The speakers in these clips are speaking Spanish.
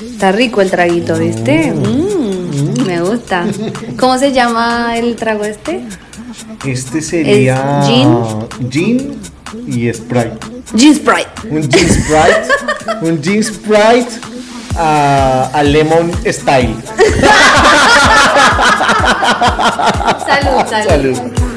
Está rico el traguito, ¿viste? Mm, me gusta. ¿Cómo se llama el trago este? Este sería. ¿Es gin? Gin y Sprite. Gin Sprite. Un gin Sprite. un gin Sprite a, a lemon style. Salud, salud. Salud.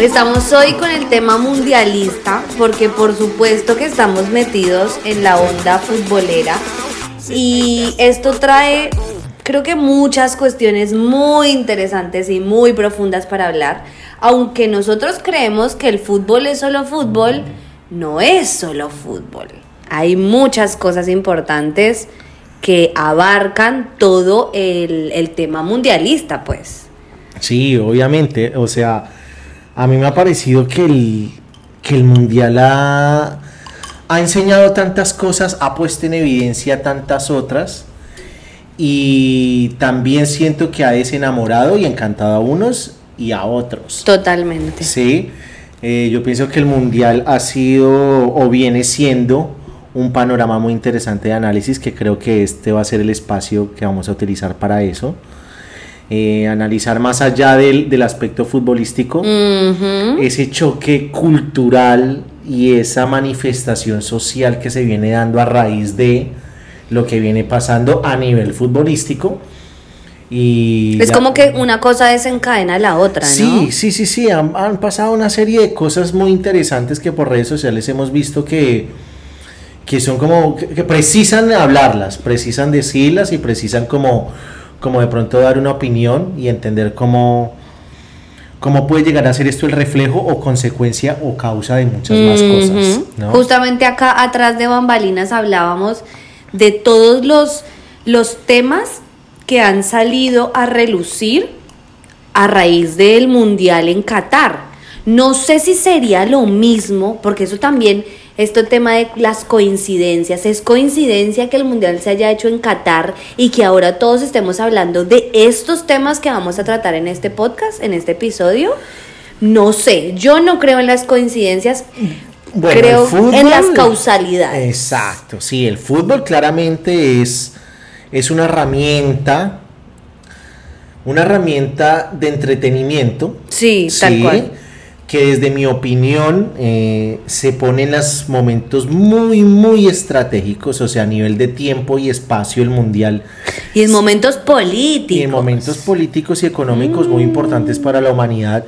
Estamos hoy con el tema mundialista porque por supuesto que estamos metidos en la onda futbolera y esto trae creo que muchas cuestiones muy interesantes y muy profundas para hablar. Aunque nosotros creemos que el fútbol es solo fútbol, no es solo fútbol. Hay muchas cosas importantes que abarcan todo el, el tema mundialista, pues. Sí, obviamente. O sea, a mí me ha parecido que el, que el Mundial ha, ha enseñado tantas cosas, ha puesto en evidencia tantas otras. Y también siento que ha desenamorado y encantado a unos y a otros. Totalmente. Sí, eh, yo pienso que el Mundial ha sido o viene siendo un panorama muy interesante de análisis que creo que este va a ser el espacio que vamos a utilizar para eso. Eh, analizar más allá del, del aspecto futbolístico, ese choque cultural y esa manifestación social que se viene dando a raíz de lo que viene pasando a nivel futbolístico. Y Es ya- como que una cosa desencadena la otra, ¿no? Sí, sí, sí, sí, han, han pasado una serie de cosas muy interesantes que por redes sociales hemos visto que, que son como, que precisan hablarlas, precisan decirlas y precisan como, como de pronto dar una opinión y entender cómo, cómo puede llegar a ser esto el reflejo o consecuencia o causa de muchas más cosas. Justamente acá atrás de bambalinas hablábamos de todos los, los temas que han salido a relucir a raíz del Mundial en Qatar. No sé si sería lo mismo, porque eso también, este tema de las coincidencias, es coincidencia que el Mundial se haya hecho en Qatar y que ahora todos estemos hablando de estos temas que vamos a tratar en este podcast, en este episodio. No sé, yo no creo en las coincidencias, Bueno, creo fútbol- en las causalidades. Exacto, sí, el fútbol claramente es, es una herramienta, una herramienta de entretenimiento. Sí, tal cual. Que desde mi opinión eh, se pone en los momentos muy, muy estratégicos, o sea, a nivel de tiempo y espacio, el mundial Y en momentos políticos. y en momentos políticos y económicos muy importantes para la humanidad,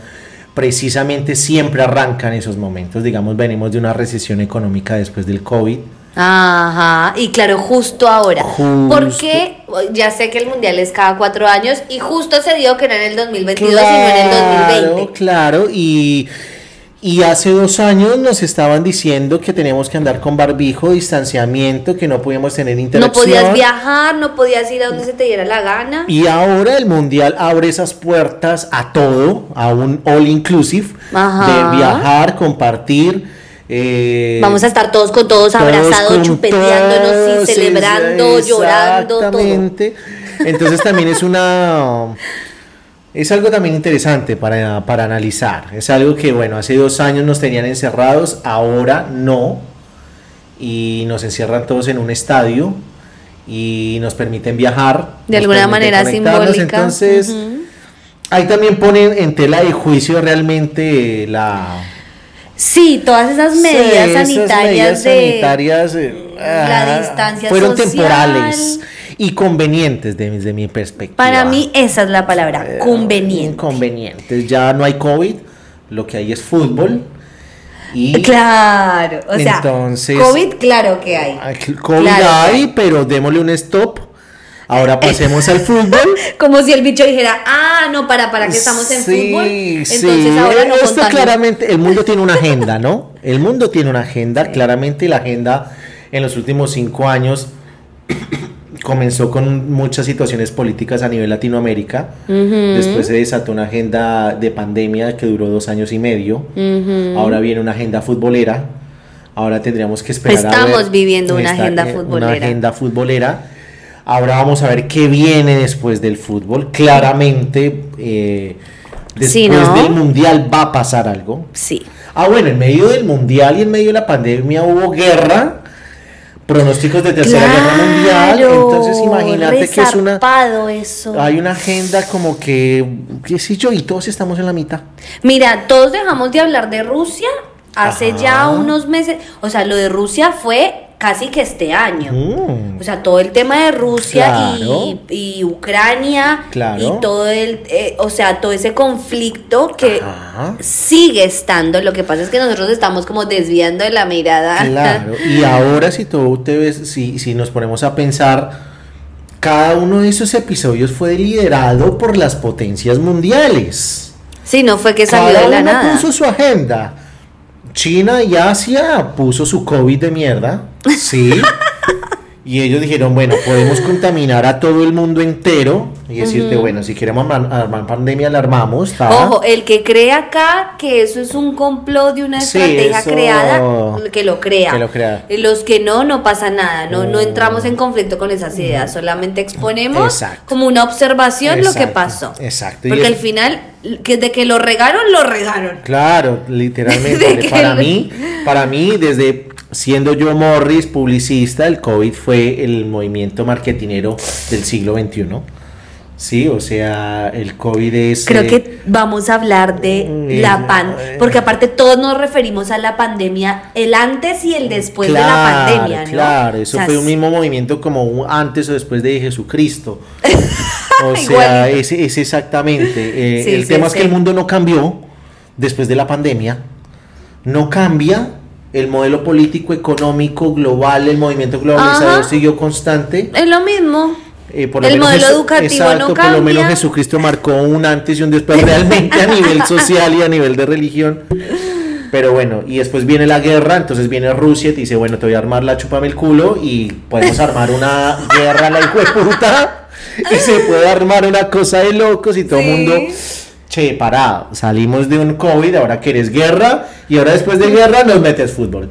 precisamente siempre arrancan esos momentos. Digamos, venimos de una recesión económica después del COVID. Ajá, y claro, justo ahora. Justo. Porque ya sé que el mundial es cada cuatro años y justo se dio que no en el 2022, sino en el 2020. Claro, y, y hace dos años nos estaban diciendo que teníamos que andar con barbijo, distanciamiento, que no podíamos tener No interacción. podías viajar, no podías ir a donde se te diera la gana. Y ahora el mundial abre esas puertas a todo, a un all inclusive, Ajá. de viajar, compartir. Eh, Vamos a estar todos con todos, abrazados, chupeteándonos y celebrando, llorando, todo. Entonces también es una... Es algo también interesante para, para analizar. Es algo que, bueno, hace dos años nos tenían encerrados, ahora no. Y nos encierran todos en un estadio y nos permiten viajar. De alguna manera simbólica. Entonces, Ujú. ahí también ponen en tela de juicio realmente la... Sí, todas esas medidas Sí, esas sanitarias medidas de sanitarias, eh, la ah, distancia fueron social. temporales y convenientes de- desde mi perspectiva. Para mí esa es la palabra, Eh, conveniente. Inconvenientes. Ya no hay COVID, lo que hay es fútbol. Y Claro, o sea, Entonces- COVID, claro que hay. COVID Claro. hay, pero démosle un stop. Ahora pasemos al fútbol. Como si el bicho dijera, ah, no, para, para que estamos en Sí, fútbol. sí. Entonces ahora no Esto claramente, el mundo tiene una agenda, ¿no? El mundo tiene una agenda, claramente la agenda en los últimos cinco años comenzó con muchas situaciones políticas a nivel Latinoamérica. Después se desató una agenda de pandemia que duró dos años y medio. Ahora viene una agenda futbolera. Ahora tendríamos que esperar a Estamos ver viviendo una esta- agenda eh, futbolera. Una agenda futbolera. Ahora vamos a ver qué viene después del fútbol. Claramente, eh, Después Sí, ¿no? del mundial va a pasar algo. Sí. Ah, bueno, en medio del mundial y en medio de la pandemia hubo guerra, pronósticos de tercera guerra mundial. Entonces imagínate que es una eso. hay una agenda como que qué sé yo y todos estamos en la mitad. Mira, todos dejamos de hablar de Rusia hace Ajá. ya unos meses. O sea, lo de Rusia fue casi que este año. Mm. O sea, todo el tema de Rusia Claro. y, y Ucrania Claro. y todo el, eh, o sea, todo ese conflicto que Ajá. sigue estando. Lo que pasa es que nosotros estamos como desviando de la mirada. Claro, y ahora si tú te ves, si, si nos ponemos a pensar, cada uno de esos episodios fue liderado por las potencias mundiales. Sí, no fue que salió Cada de la una nada. puso su agenda. China y Asia puso su COVID de mierda, sí. y ellos dijeron, bueno, podemos contaminar a todo el mundo entero y decirte, bueno, si queremos armar, pandemia, la armamos. Ojo, el que cree acá que eso es un complot de una Sí, estrategia eso- creada, que lo crea. Que lo crea. Los que no, no pasa nada, no, no Mm. entramos en conflicto con esas ideas, solamente exponemos Exacto. como una observación lo que pasó. exacto. Y Porque es- al final, que de que lo regaron, lo regaron. Claro, literalmente. para mí, para mí, desde siendo yo Morris, publicista, el COVID fue el movimiento marketinero del siglo XXI. Sí, o sea, el COVID es... Creo eh, que vamos a hablar de Mm, la es- pan, porque aparte todos nos referimos a la pandemia, el antes y el después de la claro, pandemia, ¿no? Claro, eso O sea, fue un mismo movimiento como un antes o después de Jesucristo. O sea, es, es exactamente. eh, Sí, el sí, tema es que el mundo no cambió después de la pandemia. No cambia. El modelo político, económico, global, el movimiento globalizador Ajá. siguió constante. Es lo mismo. Eh, por El modelo Jesu- educativo no exacto, por lo menos. Jesucristo marcó un antes y un después realmente a nivel social y a nivel de religión. Pero bueno, y después viene la guerra, entonces viene Rusia y te dice, bueno, te voy a armar la chúpame el culo y podemos armar una guerra la hijo de puta y se puede armar una cosa de locos y todo el Sí. mundo, che, parado, salimos de un COVID, ahora quieres guerra y ahora después de guerra nos metes fútbol.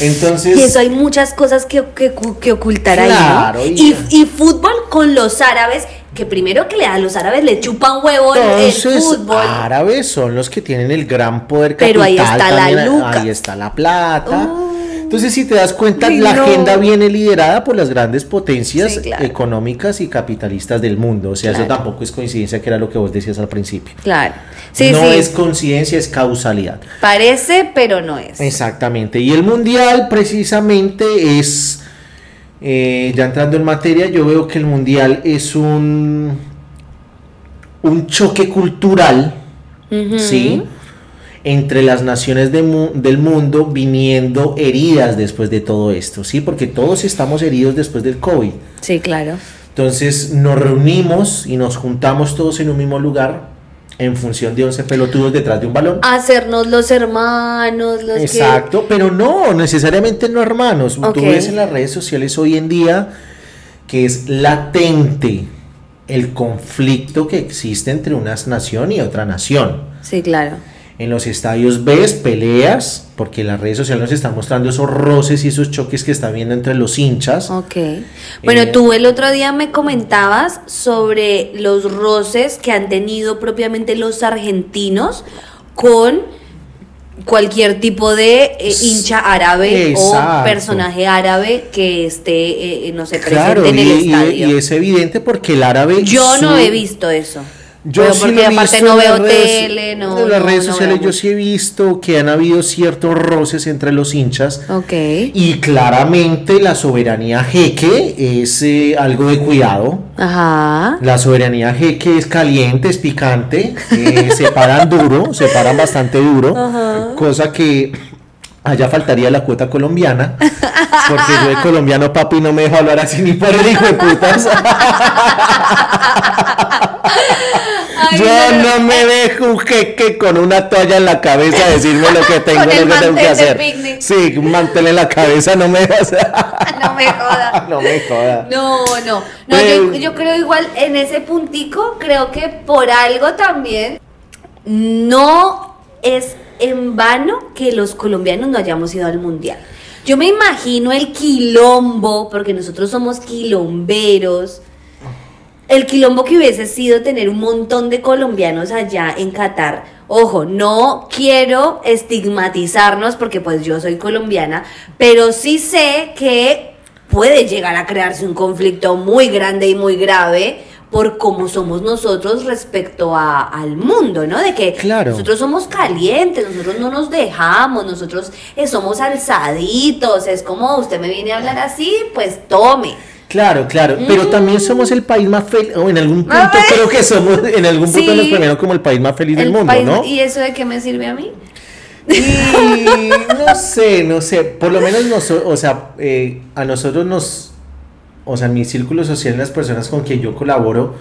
Entonces... Y eso hay muchas cosas que, que, que ocultar Claro, ahí, ¿no? y- Y, y fútbol con los árabes, que primero que le a los árabes le chupan huevo el- el Entonces, fútbol. árabes son los que tienen el gran poder capital. Pero ahí está la luca. Ahí está la plata. Oh. Entonces, si te das cuenta, la no. agenda viene liderada por las grandes potencias Sí, claro. económicas y capitalistas del mundo. O sea, eso tampoco es coincidencia, que era lo que vos decías al principio. Claro. Sí, no sí. es coincidencia, es causalidad. Parece, pero no es. Exactamente. Y el mundial precisamente es, eh, ya entrando en materia, yo veo que el mundial es un, un choque cultural. ¿sí? Entre las naciones de mu- del mundo viniendo heridas después de todo esto, ¿sí? Porque todos estamos heridos después del COVID. Sí, claro. Entonces nos reunimos y nos juntamos todos en un mismo lugar en función de 11 pelotudos detrás de un balón. Hacernos los hermanos, los Exacto, pero no, necesariamente no hermanos. Tú ves en las redes sociales hoy en día que es latente el conflicto que existe entre una nación y otra nación. Sí, claro. En los estadios ves peleas, porque las redes sociales nos están mostrando esos roces y esos choques que está viendo entre los hinchas. Ok. Bueno, Eh, tú el otro día me comentabas sobre los roces que han tenido propiamente los argentinos con cualquier tipo de eh, hincha árabe o personaje árabe que esté, eh, no sé, presente Claro, en y, el y- estadio. y es evidente porque el árabe... Yo no he visto eso. Yo Pero sí porque aparte visto no veo redes- tele, no. En las no- redes sociales yo sí he visto que han habido ciertos roces entre los hinchas. Ok. Y claramente la soberanía jeque es eh, algo de cuidado. Ajá. La soberanía jeque es caliente, es picante, eh, se paran duro, se paran bastante duro, cosa que allá faltaría la cuota colombiana, porque yo de colombiano papi no me dejo hablar así ni por el hijo de putas. Ay, Yo no, no me dejo un jeque con una toalla en la cabeza a decirme lo que tengo, lo que tengo que hacer. picnic. Sí, un mantel en la cabeza no me no me jodas. no me. No, no, no, yo, yo creo igual en ese puntico, creo que por algo también no es en vano que los colombianos no hayamos ido al mundial. Yo me imagino el quilombo, porque nosotros somos quilomberos, el quilombo que hubiese sido tener un montón de colombianos allá en Qatar. Ojo, no quiero estigmatizarnos porque pues yo soy colombiana, pero sí sé que puede llegar a crearse un conflicto muy grande y muy grave por cómo somos nosotros respecto a, al mundo, ¿no? De que Claro. nosotros somos calientes, nosotros no nos dejamos, nosotros eh, somos alzaditos, es como usted me viene a hablar así, pues tome. Claro, claro, pero también somos el país más feliz, o en algún punto A ver. creo que somos, en algún punto Sí. nos premiaron como el país más feliz del El mundo, país- ¿no? ¿Y eso de qué me sirve a mí? Y no sé, no sé, por lo menos nos, o sea, eh, a nosotros nos, o sea, en mi círculo social, las personas con quien yo colaboro,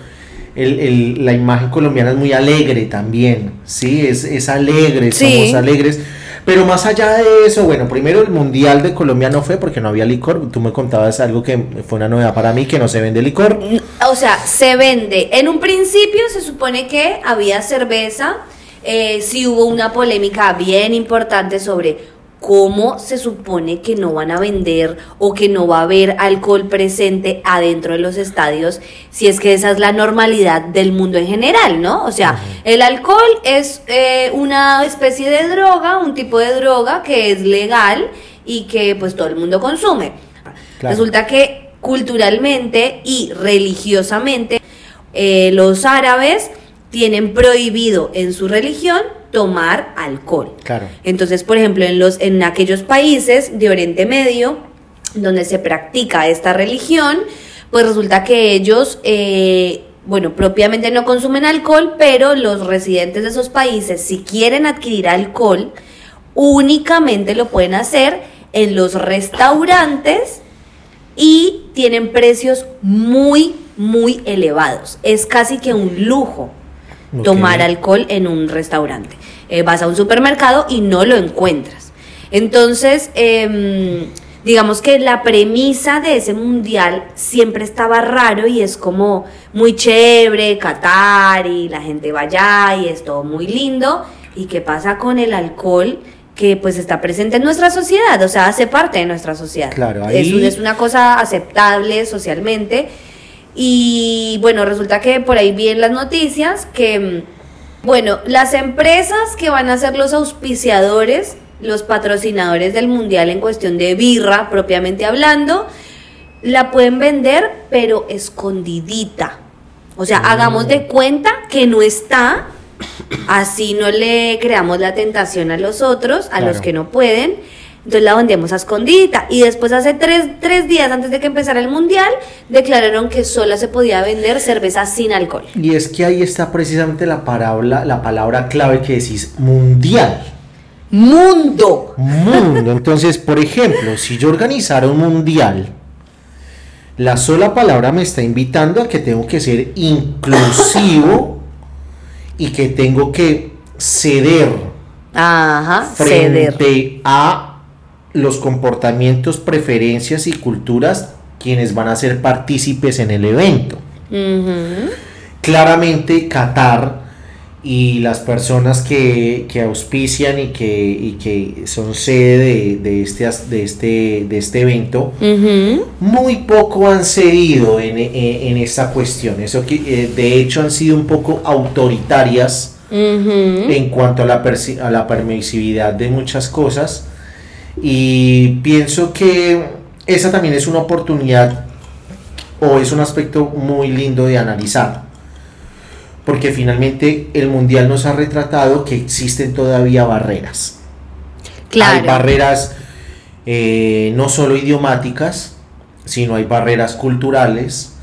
el, el- la imagen colombiana es muy alegre también, ¿sí? Es, es alegre, Sí. somos alegres. Pero más allá de eso, bueno, primero el Mundial de Colombia no fue porque no había licor. Tú me contabas algo que fue una novedad para mí, que no se vende licor. O sea, se vende. En un principio se supone que había cerveza. Eh, sí hubo una polémica bien importante sobre cómo se supone que no van a vender o que no va a haber alcohol presente adentro de los estadios, si es que esa es la normalidad del mundo en general, ¿no? O sea, el alcohol es eh, una especie de droga, un tipo de droga que es legal y que pues todo el mundo consume. Claro. Resulta que culturalmente y religiosamente eh, los árabes tienen prohibido en su religión tomar alcohol. Claro. Entonces, por ejemplo, en los en aquellos países de Oriente Medio donde se practica esta religión, pues resulta que ellos eh, bueno, propiamente no consumen alcohol, pero los residentes de esos países, si quieren adquirir alcohol, únicamente lo pueden hacer en los restaurantes y tienen precios muy, muy elevados. Es casi que un lujo Tomar alcohol en un restaurante. Eh, vas a un supermercado y no lo encuentras. Entonces, em, digamos que la premisa de ese mundial siempre estaba raro y es como muy chévere, Qatar y la gente va allá y es todo muy lindo. ¿Y qué pasa con el alcohol? que pues está presente en nuestra sociedad, o sea, hace parte de nuestra sociedad. Claro, ahí- es una cosa aceptable socialmente. Y bueno, resulta que por ahí vi en las noticias que, mm, bueno, las empresas que van a ser los auspiciadores, los patrocinadores del mundial en cuestión de birra, propiamente hablando, la pueden vender, pero escondidita. O sea, hagamos de cuenta que no está, así no le creamos la tentación a los otros, a los que no pueden. Entonces la vendemos a escondidita. Y después, hace tres, tres días antes de que empezara el mundial, declararon que solo se podía vender cerveza sin alcohol. Y es que ahí está precisamente la palabra, la palabra clave que decís, mundial. ¡Mundo! Mundo. Entonces, por ejemplo, si yo organizara un mundial, la sola palabra me está invitando a que tengo que ser inclusivo y que tengo que ceder Ajá, ceder. frente a los comportamientos, preferencias y culturas quienes van a ser partícipes en el evento. Claramente Qatar y las personas que, que auspician y que, y que son sede de, de este, de, este, de este evento, muy poco han cedido en, en- en esta cuestión. Eso que, eh, de hecho han sido un poco autoritarias en cuanto a la, a la permisividad de muchas cosas. Y pienso que esa también es una oportunidad o es un aspecto muy lindo de analizar. Porque finalmente el mundial nos ha retratado que existen todavía barreras. Claro. Hay barreras eh, no solo idiomáticas, sino hay barreras culturales,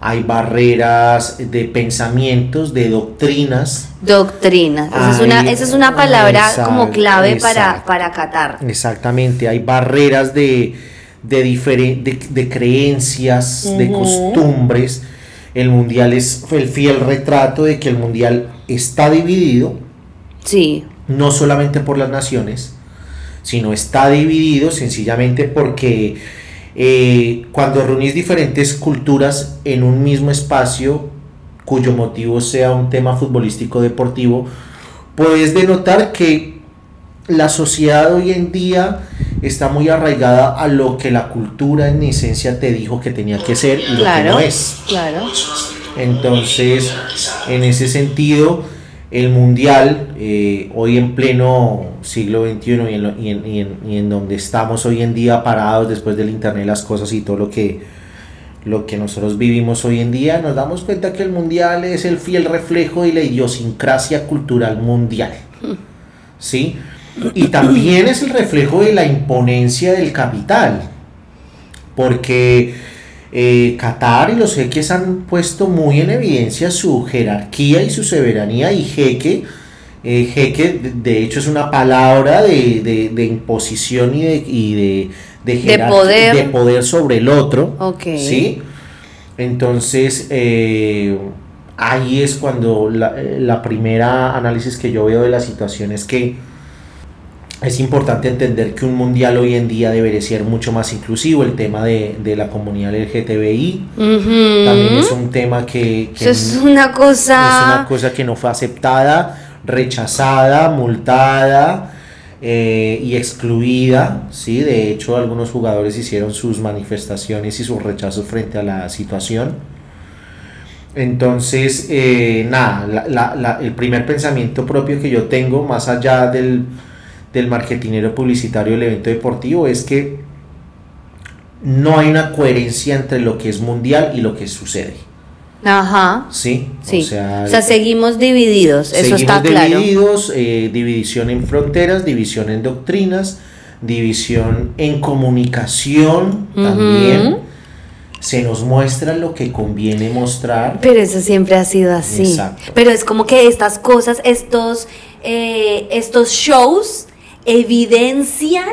hay barreras de pensamientos, de doctrinas. Doctrina. Esa es una, Ay, esa es una palabra como clave para, para Qatar. Exactamente, hay barreras de, de, de, de creencias, de costumbres. El mundial es el fiel retrato de que el mundial está dividido, Sí. no solamente por las naciones, sino está dividido sencillamente porque eh, cuando reunís diferentes culturas en un mismo espacio, cuyo motivo sea un tema futbolístico deportivo, puedes denotar que la sociedad hoy en día está muy arraigada a lo que la cultura en esencia te dijo que tenía que ser y lo que no es. Claro. Entonces, en ese sentido, el mundial, eh, hoy en pleno siglo XXI y en, lo- y en- y en- y en donde estamos hoy en día parados después del Internet, las cosas y todo lo que, lo que nosotros vivimos hoy en día, nos damos cuenta que el mundial es el fiel reflejo de la idiosincrasia cultural mundial. ¿Sí? Y también es el reflejo de la imponencia del capital. Porque eh, Qatar y los jeques han puesto muy en evidencia su jerarquía y su soberanía y jeque. eh, jeque, de, hecho, es una palabra de, de- de imposición y de, y de, de, jerarquía- poder. de poder sobre el otro. Ok. ¿sí? Entonces, eh, ahí es cuando la, eh, la primera análisis que yo veo de la situación es que es importante entender que un mundial hoy en día debería ser mucho más inclusivo. El tema de, de la comunidad LGTBI también es un tema que, que Eso es una cosa. es una cosa que no fue aceptada, rechazada, multada eh, y excluida. ¿sí? De hecho, algunos jugadores hicieron sus manifestaciones y sus rechazos frente a la situación. Entonces, eh, nada, la- la- la- el primer pensamiento propio que yo tengo, más allá del, del marketinero publicitario del evento deportivo, es que no hay una coherencia entre lo que es mundial y lo que sucede. Ajá. Sí, Sí. o sea, seguimos divididos, eso seguimos está claro. divididos, eh, división en fronteras, división en doctrinas, división en comunicación también. Se nos muestra lo que conviene mostrar. Pero eso siempre ha sido así. Exacto. Pero es como que estas cosas, estos, eh, estos shows evidencian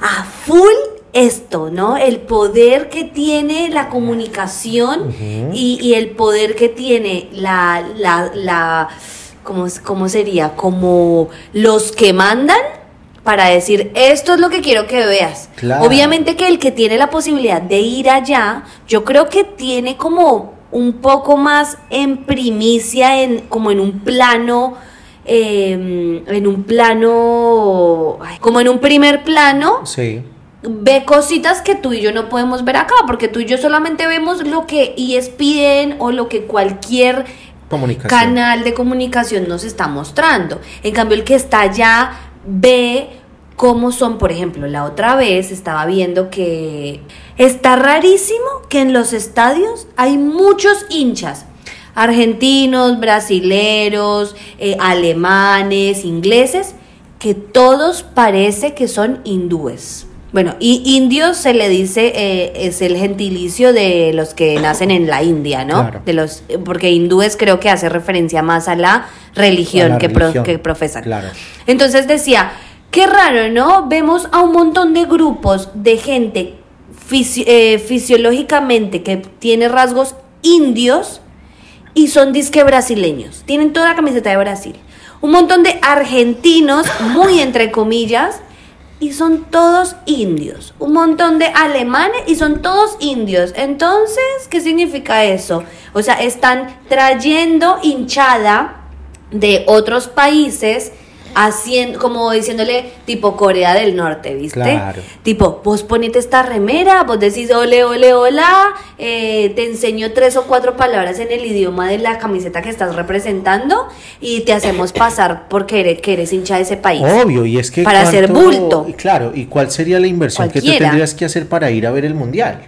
a full esto, ¿no? El poder que tiene la comunicación y el poder que tiene la, la, la ¿cómo, cómo sería? Como los que mandan para decir, esto es lo que quiero que veas. Claro. Obviamente que el que tiene la posibilidad de ir allá, yo creo que tiene como un poco más en primicia, en, como en un plano, eh, en un plano, como en un primer plano, Sí, ve cositas que tú y yo no podemos ver acá, porque tú y yo solamente vemos lo que ESPN o lo que cualquier canal de comunicación nos está mostrando. En cambio, el que está allá ve cómo son, por ejemplo, la otra vez estaba viendo que está rarísimo que en los estadios hay muchos hinchas. Argentinos, brasileros, eh, alemanes, ingleses, que todos parece que son hindúes. Bueno, y indios se le dice, eh, es el gentilicio de los que nacen en la India, ¿no? Claro. De los, porque hindúes creo que hace referencia más a la religión, A la que, pro- religión, que profesan. claro. Entonces decía, qué raro, ¿no? Vemos a un montón de grupos de gente fisi- eh, fisiológicamente que tiene rasgos indios y son disque brasileños. Tienen toda la camiseta de Brasil. Un montón de argentinos, muy entre comillas, y son todos indios. Un montón de alemanes y son todos indios. Entonces, ¿qué significa eso? O sea, están trayendo hinchada de otros países haciendo como diciéndole tipo Corea del Norte, ¿viste? Claro. Tipo, vos ponete esta remera, vos decís ole, ole, hola, eh, te enseño tres o cuatro palabras en el idioma de la camiseta que estás representando y te hacemos pasar porque eres, que eres hincha de ese país. Obvio, y es que. Para hacer bulto. y Claro, ¿y cuál sería la inversión que tú tendrías que hacer para ir a ver el mundial?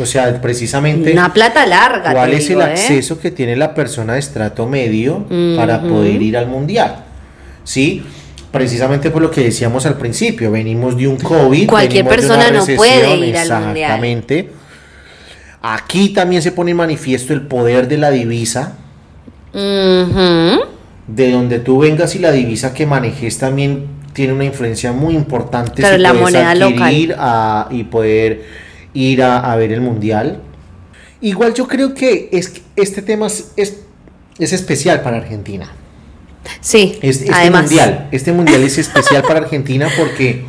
O sea, precisamente. Una plata larga. ¿Cuál es digo, el ¿eh? acceso que tiene la persona de estrato medio para poder ir al mundial? ¿Sí? Precisamente por lo que decíamos al principio, venimos de un COVID. Cualquier venimos de una persona no puede ir al mundial. Exactamente. Aquí también se pone en manifiesto el poder de la divisa, de donde tú vengas y la divisa que manejes también tiene una influencia muy importante Claro, la puedes moneda adquirir a- y poder ir a, a ver el mundial. Igual yo creo que es, este tema es, es especial para Argentina. Sí, Este, este además. mundial, este mundial es especial para Argentina porque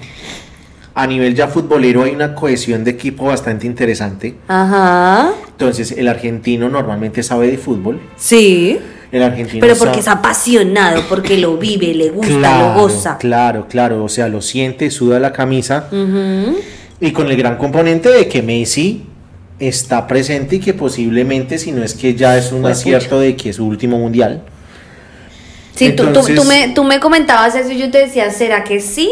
a nivel ya futbolero hay una cohesión de equipo bastante interesante. Ajá. Entonces, el argentino normalmente sabe de fútbol. Sí. El argentino Pero porque sabe- es apasionado, porque lo vive, le gusta, Claro, lo goza. Claro, claro, o sea, lo siente, suda la camisa Ujú. y con el gran componente de que Messi está presente y que posiblemente, si no es que ya es un acierto de que es su último mundial. Sí, tú- tú, Entonces- tú me, tú me comentabas eso y yo te decía, ¿será que sí?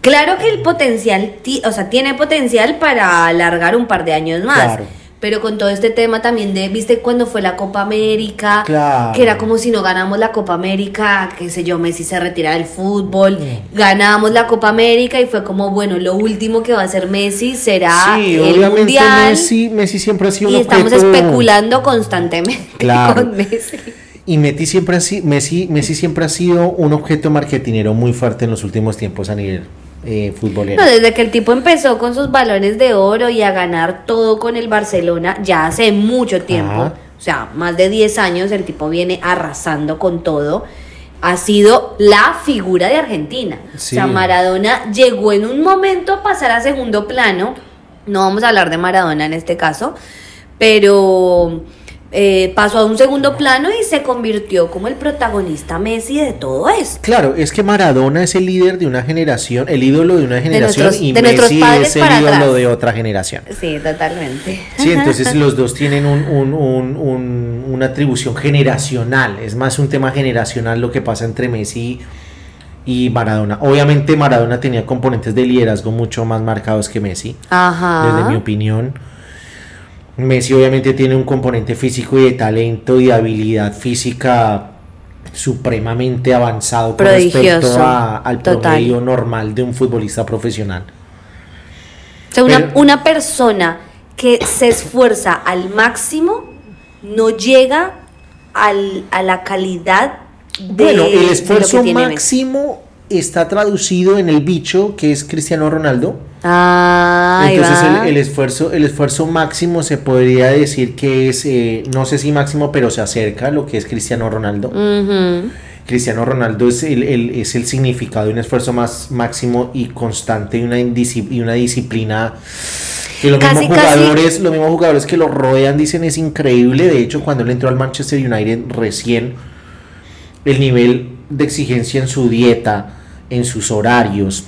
Claro que el potencial, o sea, tiene potencial para alargar un par de años más. Claro. Pero con todo este tema también de, viste, cuando fue la Copa América, Claro. que era como si no ganamos la Copa América, qué sé yo, Messi se retira del fútbol, ganamos la Copa América y fue como, bueno, lo último que va a hacer Messi será sí, el obviamente Mundial. Messi, Messi siempre ha sido un y estamos especulando constantemente Claro. con Messi. Y Messi siempre, Messi, Messi siempre ha sido un objeto marketinero muy fuerte en los últimos tiempos a nivel eh, futbolero. No, desde que el tipo empezó con sus balones de oro y a ganar todo con el Barcelona, ya hace mucho tiempo, Ajá. o sea, más de 10 años, el tipo viene arrasando con todo. Ha sido la figura de Argentina. Sí. O sea, Maradona llegó en un momento a pasar a segundo plano. No vamos a hablar de Maradona en este caso, pero eh, pasó a un segundo plano y se convirtió como el protagonista Messi de todo esto. Claro, es que Maradona es el líder de una generación, el ídolo de una generación nuestros- y de Messi es el ídolo atrás. de otra generación. Sí, totalmente. Sí, entonces los dos tienen un- un- un- un- una atribución generacional. Es más un tema generacional lo que pasa entre Messi y Maradona. Obviamente Maradona tenía componentes de liderazgo mucho más marcados que Messi, Ajá. desde mi opinión. Messi obviamente tiene un componente físico y de talento y de habilidad física supremamente avanzado con respecto a- al total. promedio normal de un futbolista profesional. O sea, una, Pero- una persona que se esfuerza al máximo no llega al- a la calidad de, bueno, de el lo esfuerzo que tiene Messi. máximo está traducido en el bicho que es Cristiano Ronaldo. Ah, Entonces el, el esfuerzo, el esfuerzo máximo se podría decir que es, eh, no sé si máximo, pero se acerca a lo que es Cristiano Ronaldo. Cristiano Ronaldo es el, el- es el significado de un esfuerzo más máximo y constante y una, y disciplina que los Casi, mismos casi. jugadores, los mismos jugadores que lo rodean dicen es increíble. De hecho, cuando él entró al Manchester United recién, el nivel de exigencia en su dieta, en sus horarios,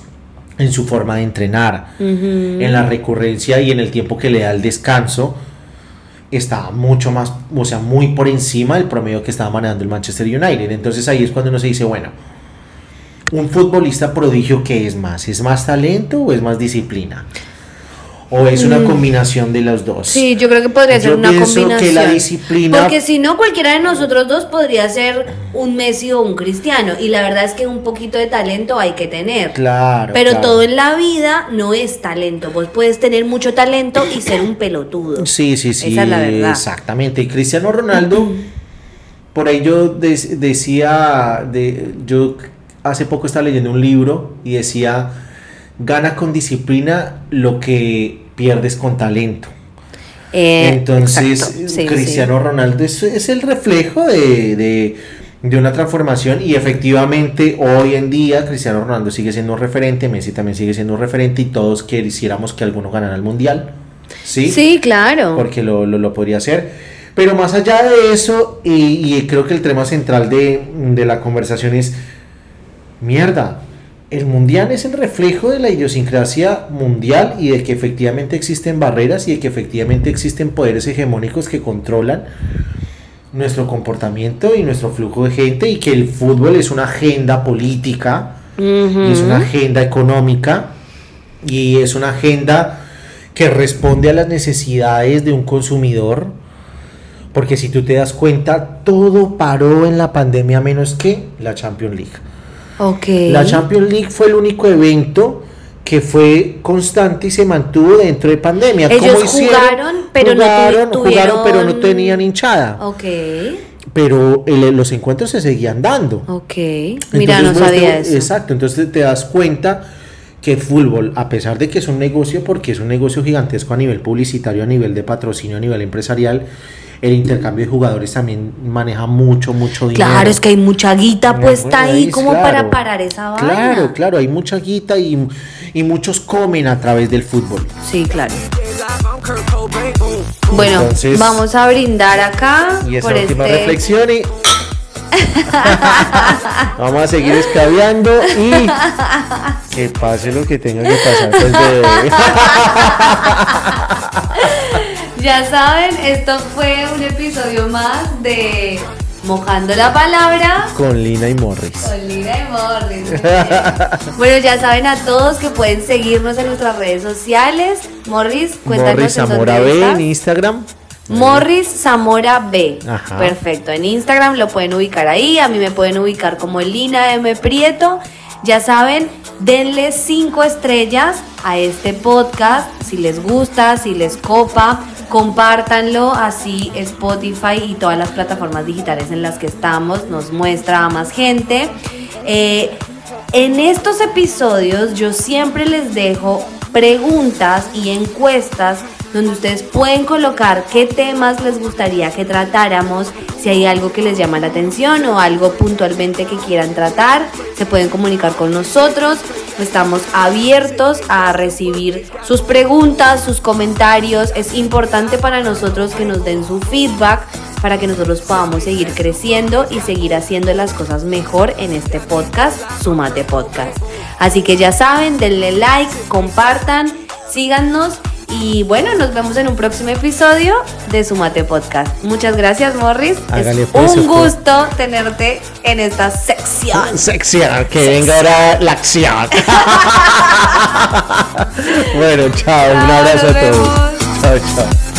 en su forma de entrenar, en la recurrencia y en el tiempo que le da el descanso, estaba mucho más, o sea, muy por encima del promedio que estaba manejando el Manchester United. Entonces ahí es cuando uno se dice, bueno, un futbolista prodigio, ¿qué es más? ¿Es más talento o es más disciplina? ¿O es una combinación de los dos? Mm. Sí, yo creo que podría Yo ser una pienso que combinación. la disciplina- Porque si no, cualquiera de nosotros dos podría ser un Messi o un Cristiano. Y la verdad es que un poquito de talento hay que tener. Claro. Pero claro. todo en la vida no es talento. Vos puedes tener mucho talento y ser un pelotudo. Sí, sí, sí. Esa es la verdad. Exactamente. Y Cristiano Ronaldo, por ahí yo decía, de, yo hace poco estaba leyendo un libro y decía, gana con disciplina lo que pierdes con talento. Eh, Entonces. Sí, Cristiano Ronaldo es, es el reflejo de, de- de una transformación y efectivamente hoy en día Cristiano Ronaldo sigue siendo un referente, Messi también sigue siendo un referente y todos quisiéramos que alguno ganara el mundial. Sí, Sí, Sí, claro. porque lo, lo- lo podría hacer. Pero más allá de eso, y, y creo que el tema central de, de la conversación es, mierda, el mundial es el reflejo de la idiosincrasia mundial y de que efectivamente existen barreras y de que efectivamente existen poderes hegemónicos que controlan nuestro comportamiento y nuestro flujo de gente y que el fútbol es una agenda política y es una agenda económica y es una agenda que responde a las necesidades de un consumidor. Porque si tú te das cuenta, todo paró en la pandemia menos que la Champions League. Ok. La Champions League fue el único evento que fue constante y se mantuvo dentro de pandemia. Ellos ¿Cómo hicieron? jugaron, pero no jugaron, tuvi- jugaron, pero no tenían hinchada. Ok. Pero el- los encuentros se seguían dando. Ok. Mira, Entonces, no sabía te- eso. Exacto, entonces te das cuenta que el fútbol, a pesar de que es un negocio, porque es un negocio gigantesco a nivel publicitario, a nivel de patrocinio, a nivel empresarial, el intercambio de jugadores también maneja mucho, mucho dinero. Claro, es que hay mucha guita puesta ahí es como claro. para parar esa vaina. Claro, claro, hay mucha guita y, y muchos comen a través del fútbol. Sí, claro. Bueno, Entonces- vamos a brindar acá Y esa por última este. reflexión y... Vamos a seguir escabeando y que pase lo que tenga que pasar. pues. Ya saben, esto fue un episodio más de Mojando la Palabra. Con Lina y Morris. Con Lina y Morris. bueno, ya saben a todos que pueden seguirnos en nuestras redes sociales. Morris, cuéntanos Morris Zamora B en Instagram. Morris Zamora B. Perfecto. En Instagram lo pueden ubicar ahí. A mí me pueden ubicar como Lina M. Prieto. Ya saben, denle cinco estrellas a este podcast si les gusta, si les copa, compártanlo así Spotify y todas las plataformas digitales en las que estamos nos muestra a más gente. Eh, en estos episodios yo siempre les dejo preguntas y encuestas donde ustedes pueden colocar qué temas les gustaría que tratáramos, si hay algo que les llama la atención o algo puntualmente que quieran tratar, se pueden comunicar con nosotros. Estamos abiertos a recibir sus preguntas, sus comentarios. Es importante para nosotros que nos den su feedback para que nosotros podamos seguir creciendo y seguir haciendo las cosas mejor en este podcast, Sumate Podcast. Así que ya saben, denle like, compartan, síganos y bueno, nos vemos en un próximo episodio de Sumate Podcast. Muchas gracias, Morris. es pues, un gusto tenerte en esta sección. Sección, que venga ahora la acción. bueno, chao, un abrazo a todos. Chao, chao.